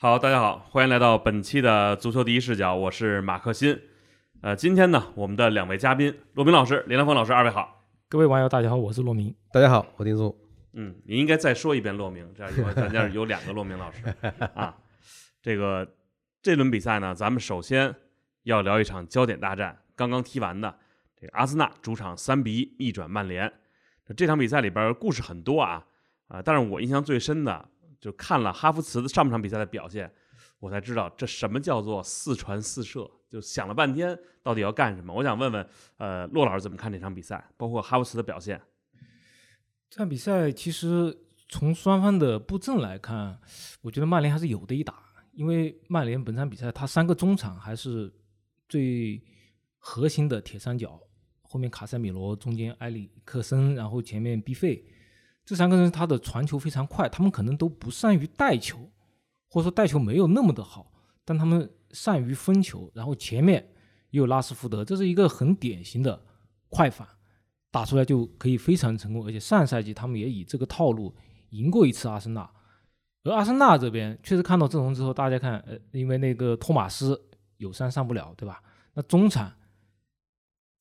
好，大家好，欢迎来到本期的足球第一视角，我是马克新。呃，今天呢，我们的两位嘉宾，骆明老师、林兰峰老师，二位好。各位网友，大家好，我是骆明。大家好，我丁松。嗯，你应该再说一遍骆明，这样有咱这儿有两个骆明老师 啊。这个这轮比赛呢，咱们首先要聊一场焦点大战，刚刚踢完的这个阿森纳主场三比一逆转曼联。这场比赛里边故事很多啊啊，但是我印象最深的。就看了哈弗茨的上半场比赛的表现，我才知道这什么叫做四传四射。就想了半天，到底要干什么？我想问问，呃，骆老师怎么看这场比赛，包括哈弗茨的表现？这场比赛其实从双方的布阵来看，我觉得曼联还是有的一打。因为曼联本场比赛他三个中场还是最核心的铁三角，后面卡塞米罗，中间埃里克森，然后前面 B 费。这三个人他的传球非常快，他们可能都不善于带球，或者说带球没有那么的好，但他们善于分球。然后前面也有拉斯福德，这是一个很典型的快反，打出来就可以非常成功。而且上赛季他们也以这个套路赢过一次阿森纳。而阿森纳这边确实看到阵容之后，大家看，呃，因为那个托马斯有伤上不了，对吧？那中场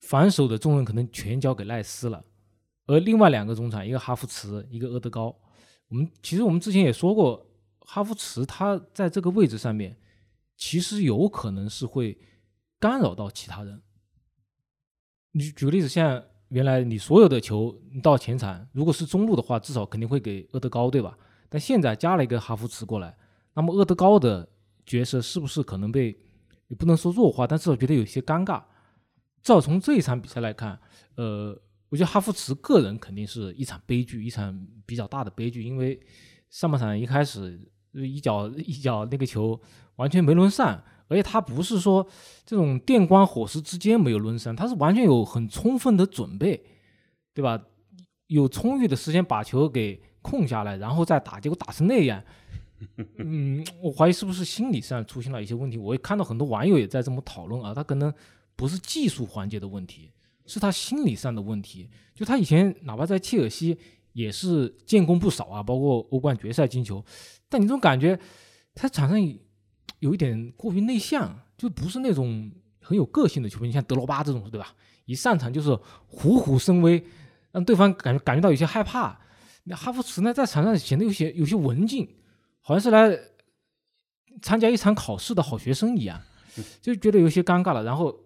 防守的重任可能全交给赖斯了。而另外两个中场，一个哈弗茨，一个阿德高。我们其实我们之前也说过，哈弗茨他在这个位置上面，其实有可能是会干扰到其他人。你举个例子，像原来你所有的球到前场，如果是中路的话，至少肯定会给阿德高，对吧？但现在加了一个哈弗茨过来，那么阿德高的角色是不是可能被也不能说弱化，但至少觉得有些尴尬。至少从这一场比赛来看，呃。我觉得哈弗茨个人肯定是一场悲剧，一场比较大的悲剧，因为上半场一开始一脚一脚那个球完全没抡上，而且他不是说这种电光火石之间没有抡上，他是完全有很充分的准备，对吧？有充裕的时间把球给控下来，然后再打，结果打成那样，嗯，我怀疑是不是心理上出现了一些问题。我也看到很多网友也在这么讨论啊，他可能不是技术环节的问题。是他心理上的问题，就他以前哪怕在切尔西也是建功不少啊，包括欧冠决赛进球，但你总感觉他场上有一点过于内向，就不是那种很有个性的球员，像德罗巴这种，对吧？一上场就是虎虎生威，让对方感觉感觉到有些害怕。那哈弗茨呢，在场上显得有些有些文静，好像是来参加一场考试的好学生一样，就觉得有些尴尬了。然后。